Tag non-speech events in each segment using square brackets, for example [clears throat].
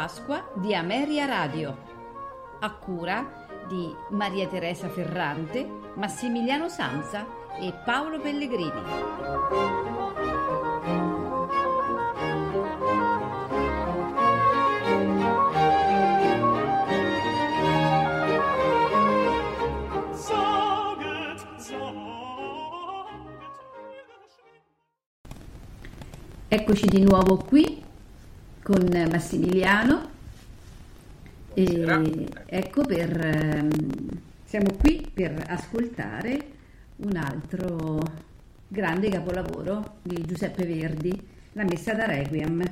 Pasqua di Ameria Radio, a cura di Maria Teresa Ferrante, Massimiliano Sanza e Paolo Pellegrini. Eccoci di nuovo qui con Massimiliano. E ecco per, ehm, siamo qui per ascoltare un altro grande capolavoro di Giuseppe Verdi, la messa da Requiem.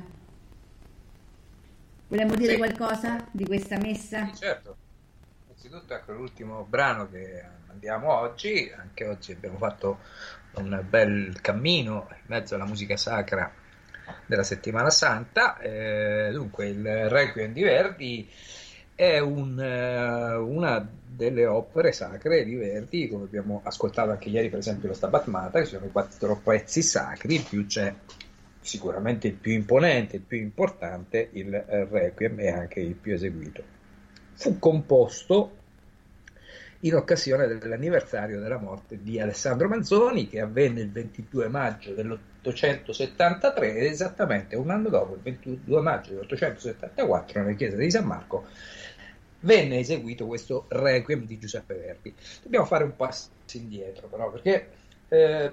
Vogliamo dire Sì. qualcosa di questa messa? Sì, certo. Innanzitutto ecco l'ultimo brano che andiamo oggi, anche oggi abbiamo fatto un bel cammino in mezzo alla musica sacra della settimana santa. Eh, dunque, il Requiem di Verdi è un, eh, una delle opere sacre di Verdi, come abbiamo ascoltato anche ieri, per esempio, lo Stabat Mater, che sono i quattro pezzi sacri, in più c'è sicuramente il più imponente, il più importante, il Requiem e anche il più eseguito. Fu composto in occasione dell'anniversario della morte di Alessandro Manzoni, che avvenne il 22 maggio dell'873, ed esattamente un anno dopo, il 22 maggio dell'874, nella chiesa di San Marco, venne eseguito questo Requiem di Giuseppe Verdi. Dobbiamo fare un passo indietro, però, perché eh,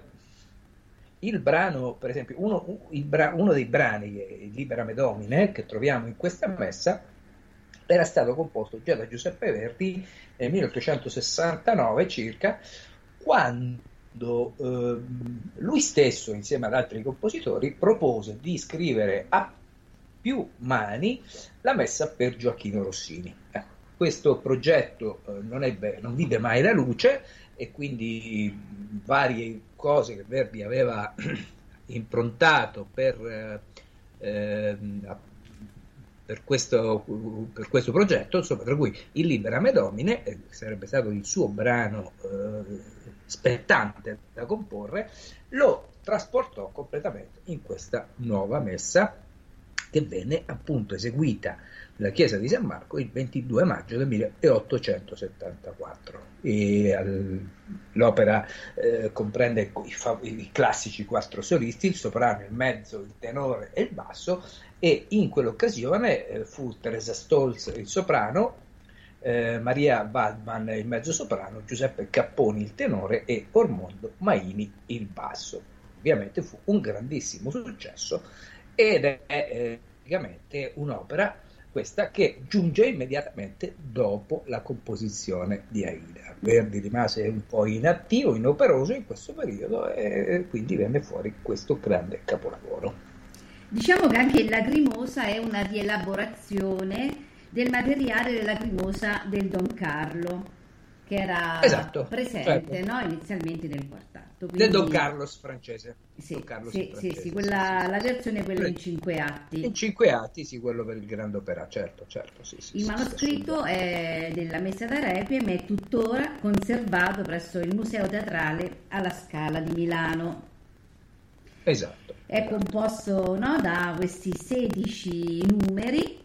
il brano, per esempio, uno, bra- uno dei brani, Libera Me Domine, che troviamo in questa messa, era stato composto già da Giuseppe Verdi nel 1869 circa, quando ehm, lui stesso, insieme ad altri compositori, propose di scrivere a più mani la messa per Gioacchino Rossini. Ecco, questo progetto eh, non, ebbe- non vide mai la luce e quindi varie cose che Verdi aveva [clears throat] improntato per, eh, ehm, per questo, per questo progetto, insomma, tra cui il Libera Me Domine, eh, sarebbe stato il suo brano eh, spettante da comporre, lo trasportò completamente in questa nuova messa che venne appunto eseguita nella chiesa di San Marco il 22 maggio del 1874. E, al- l'opera eh, comprende i, i classici quattro solisti, il soprano, il mezzo, il tenore e il basso, e in quell'occasione eh, fu Teresa Stolz il soprano, eh, Maria Waldman il mezzo soprano, Giuseppe Capponi il tenore e Ormondo Maini il basso. Ovviamente fu un grandissimo successo ed è eh, un'opera questa che giunge immediatamente dopo la composizione di Aida. Verdi rimase un po' inattivo, inoperoso in questo periodo e quindi venne fuori questo grande capolavoro. Diciamo che anche Lacrimosa è una rielaborazione del materiale della Lacrimosa del Don Carlo, che era Esatto, presente certo. no, inizialmente nel quartato. Del quindi- Don Carlos francese. Sì, Don Carlos sì, francese, sì, quella- sì, la versione quella in Quello- cinque atti. In cinque atti, sì, quello per il grande opera, certo, certo, sì, sì, Il manoscritto è della Messa da Requiem è tuttora conservato presso il Museo Teatrale alla Scala di Milano. Esatto. È composto no, da questi 16 numeri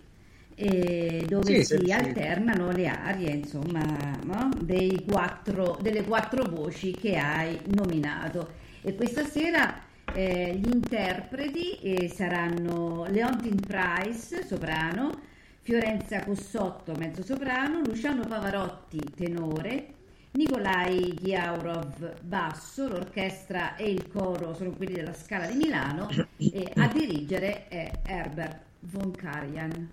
eh, dove Sì, si 16. alternano le arie, insomma, no, dei quattro- delle quattro voci che hai nominato. E questa sera eh, gli interpreti eh, saranno Leontin Price, soprano, Fiorenza Cossotto, mezzo soprano, Luciano Pavarotti, tenore, Nikolai Ghiaurov, basso, l'orchestra e il coro sono quelli della Scala di Milano [coughs] e a dirigere è Herbert von Karajan.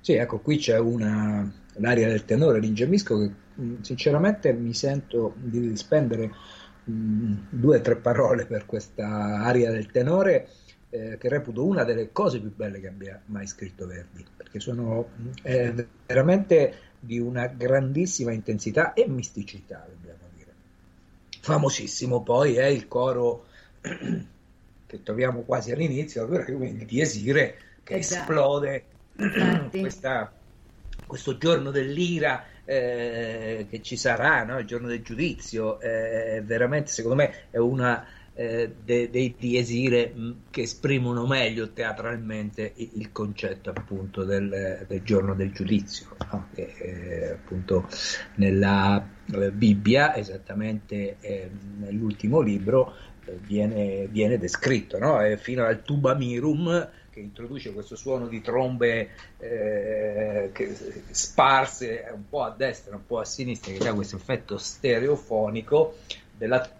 Sì, ecco, qui c'è una, l'aria del tenore, l'ingemisco, che mh, sinceramente mi sento di spendere mh, due o tre parole per questa aria del tenore, eh, che reputo una delle cose più belle che abbia mai scritto Verdi, perché sono è veramente di una grandissima intensità e misticità, dobbiamo dire. Famosissimo poi è il coro [clears throat] che troviamo quasi all'inizio, il di Esire, che già. esplode [clears throat] questa- questo giorno dell'ira eh, che ci sarà, no? il giorno del giudizio, eh, veramente secondo me è una, eh, de, dei diesire mh, che esprimono meglio teatralmente il, il concetto appunto del, del, giorno del giudizio, no? che eh, appunto nella eh, Bibbia, esattamente eh, nell'ultimo libro, eh, viene, viene, descritto, no? fino al Tubamirum che introduce questo suono di trombe eh, sparse un po' a destra, un po' a sinistra, che dà questo effetto stereofonico della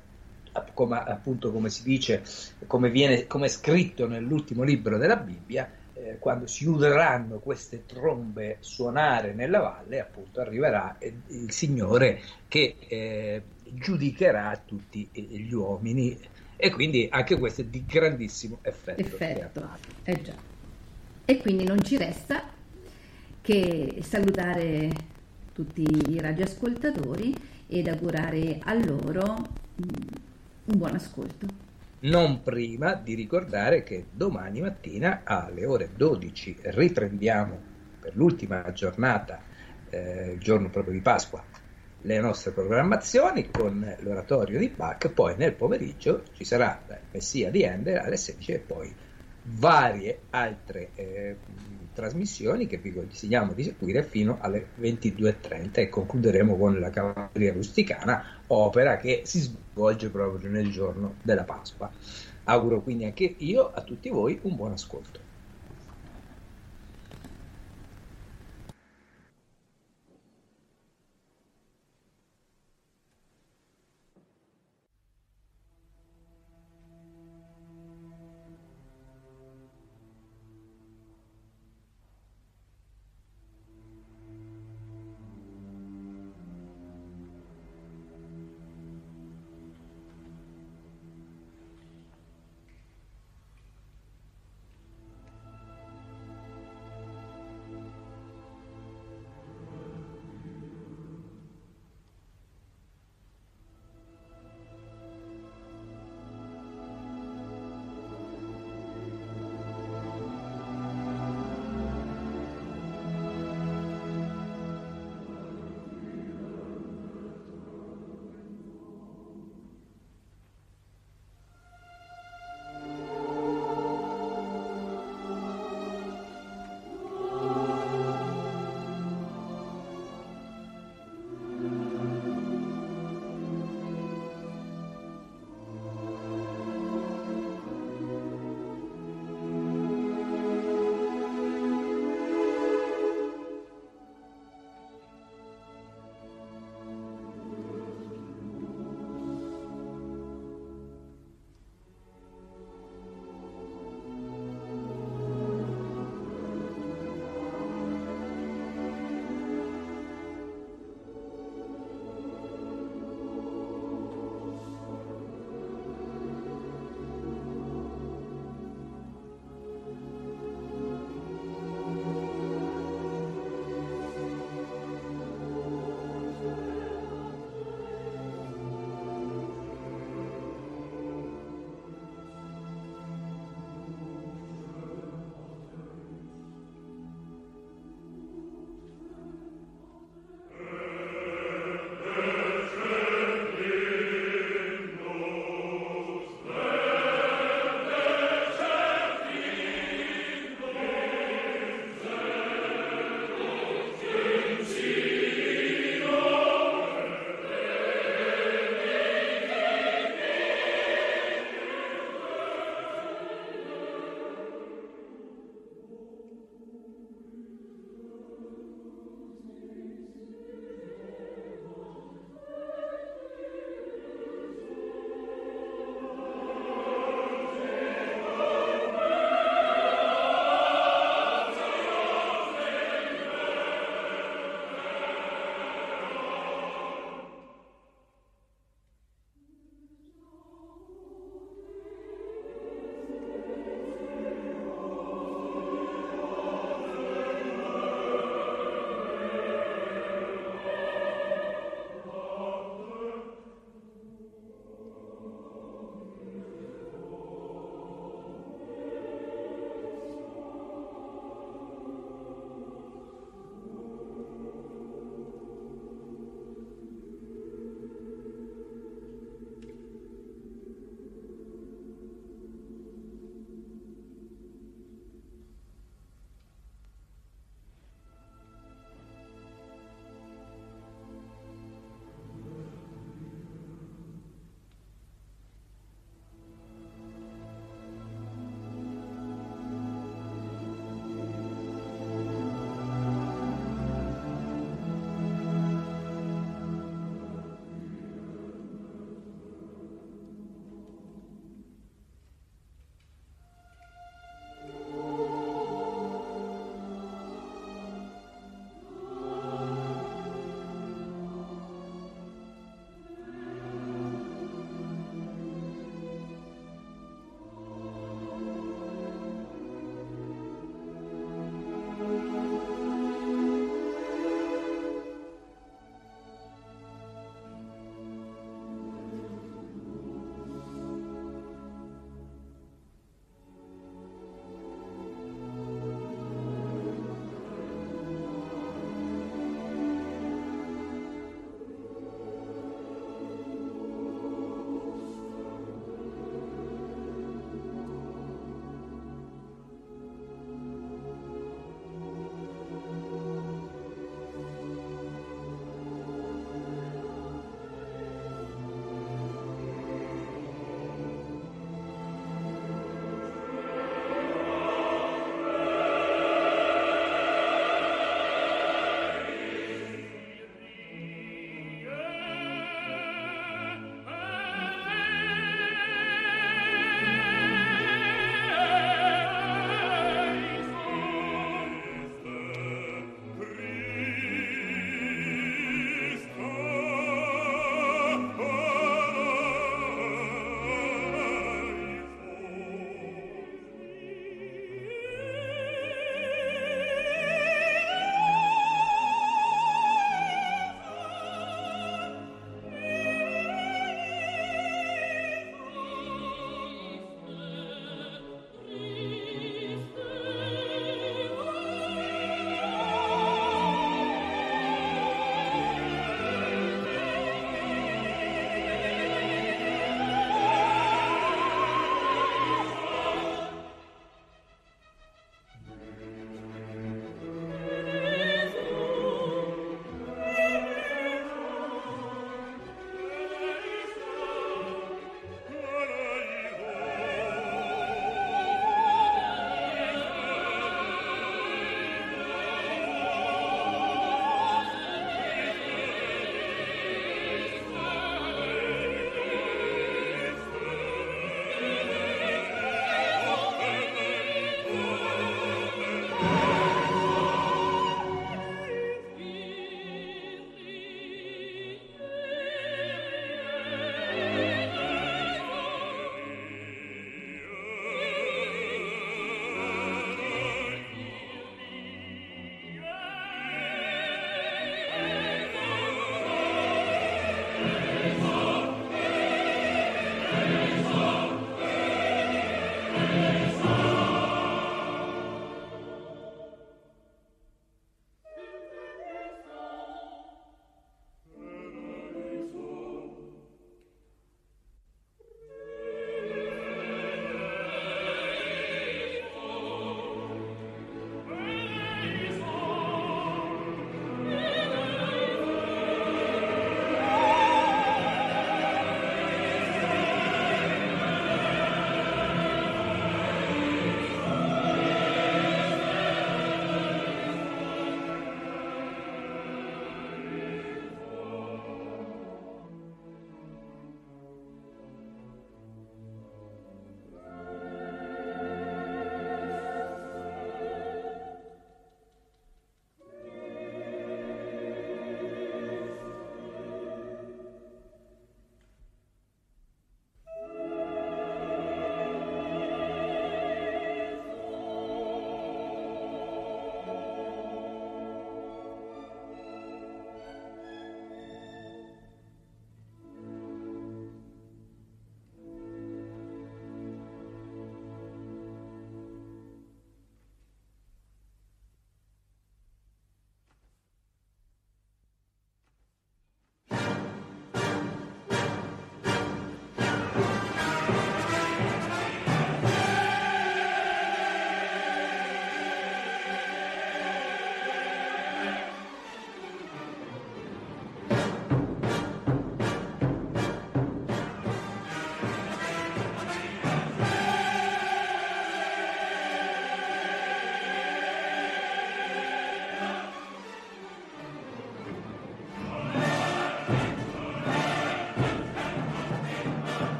come, appunto come si dice, come, viene, come è scritto nell'ultimo libro della Bibbia, eh, quando si udranno queste trombe suonare nella valle, appunto arriverà il Signore che eh, giudicherà tutti gli uomini e quindi anche questo è di grandissimo effetto. Effetto, eh. E quindi non ci resta che salutare tutti i radioascoltatori ed augurare a loro un buon ascolto. Non prima di ricordare che domani mattina alle ore 12 riprendiamo per l'ultima giornata, eh, il giorno proprio di Pasqua, le nostre programmazioni con l'oratorio di Bach, poi nel pomeriggio ci sarà la Messia di Ender alle 16 e poi varie altre eh, trasmissioni che vi consigliamo di seguire fino alle 22.30 e concluderemo con la cavalleria rusticana, opera che si svolge proprio nel giorno della Pasqua. Auguro quindi anche io a tutti voi un buon ascolto.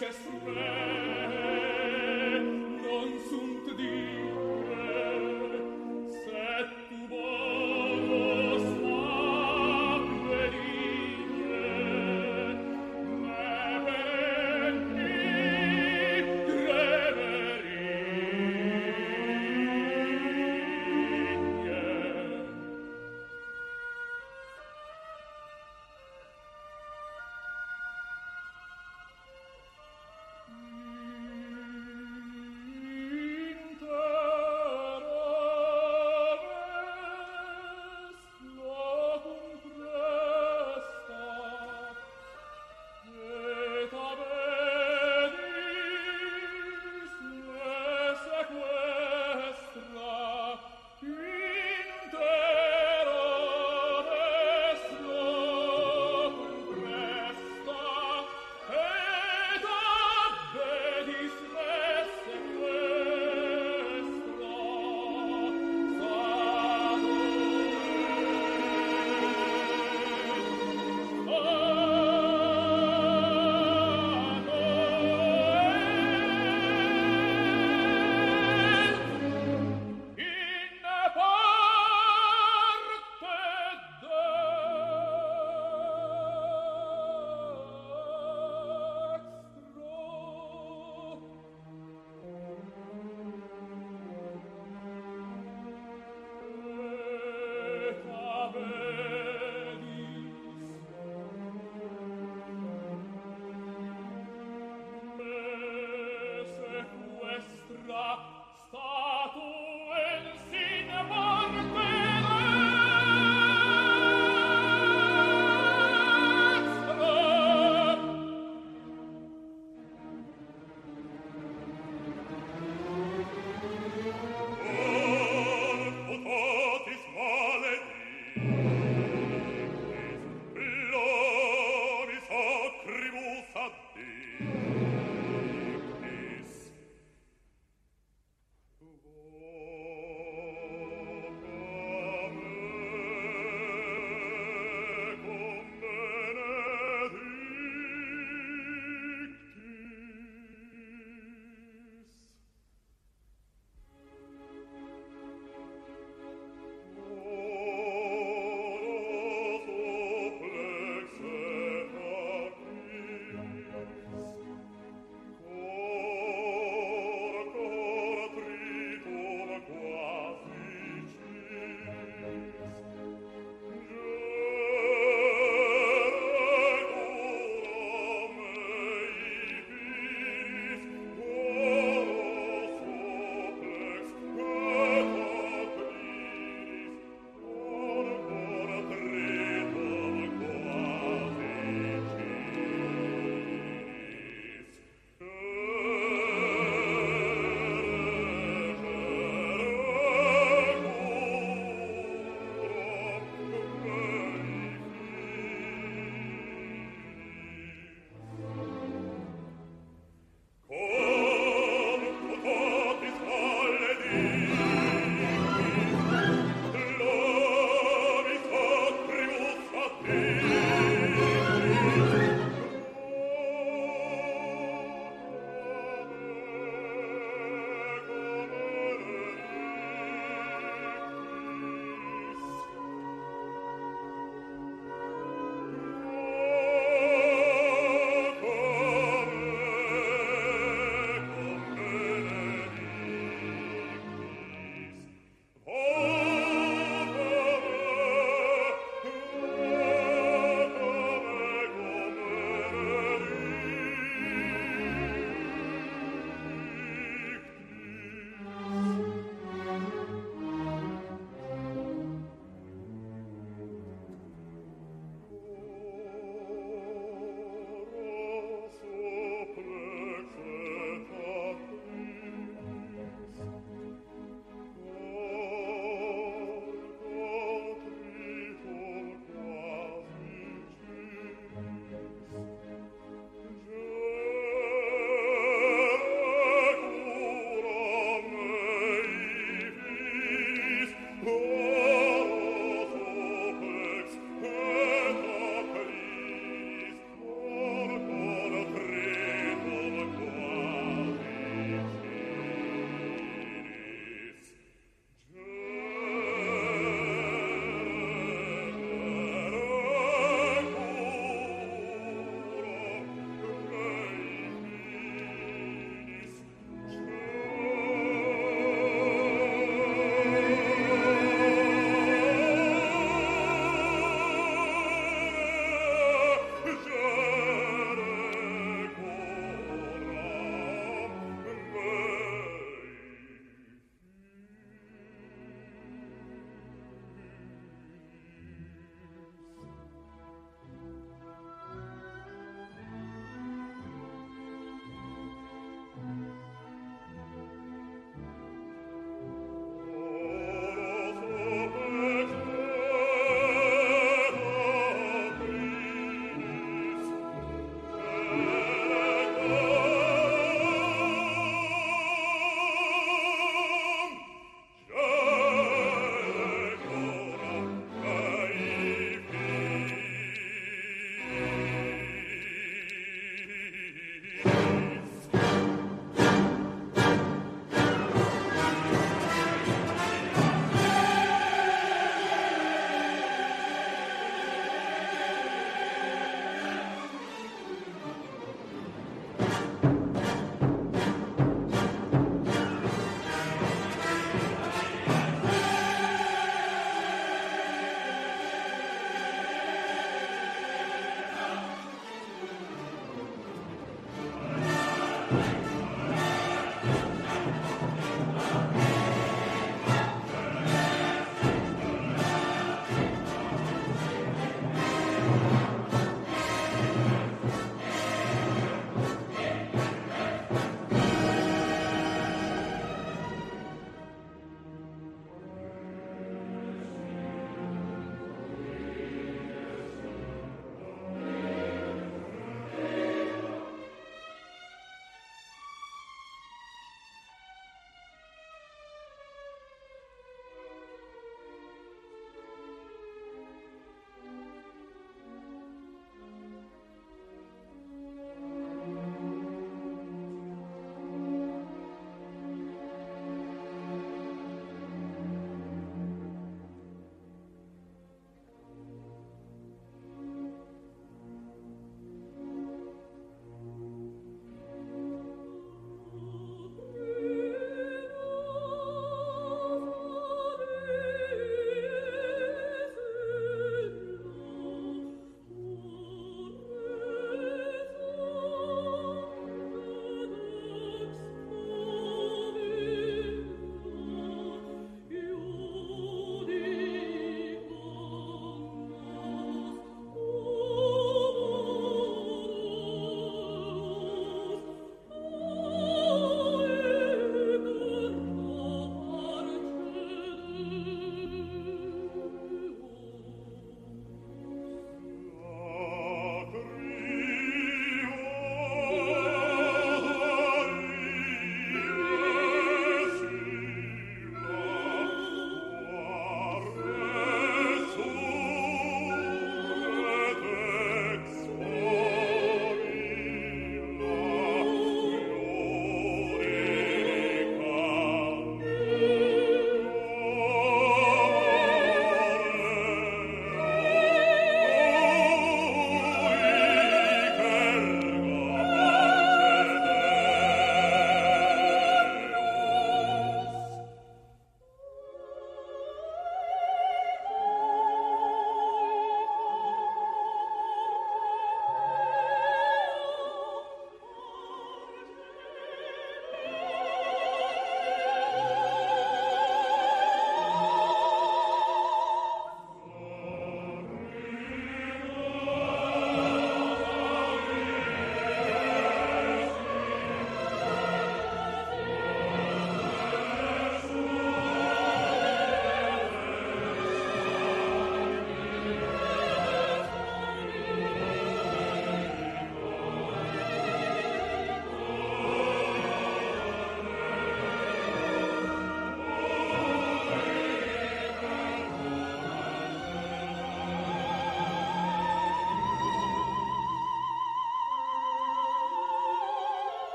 righteous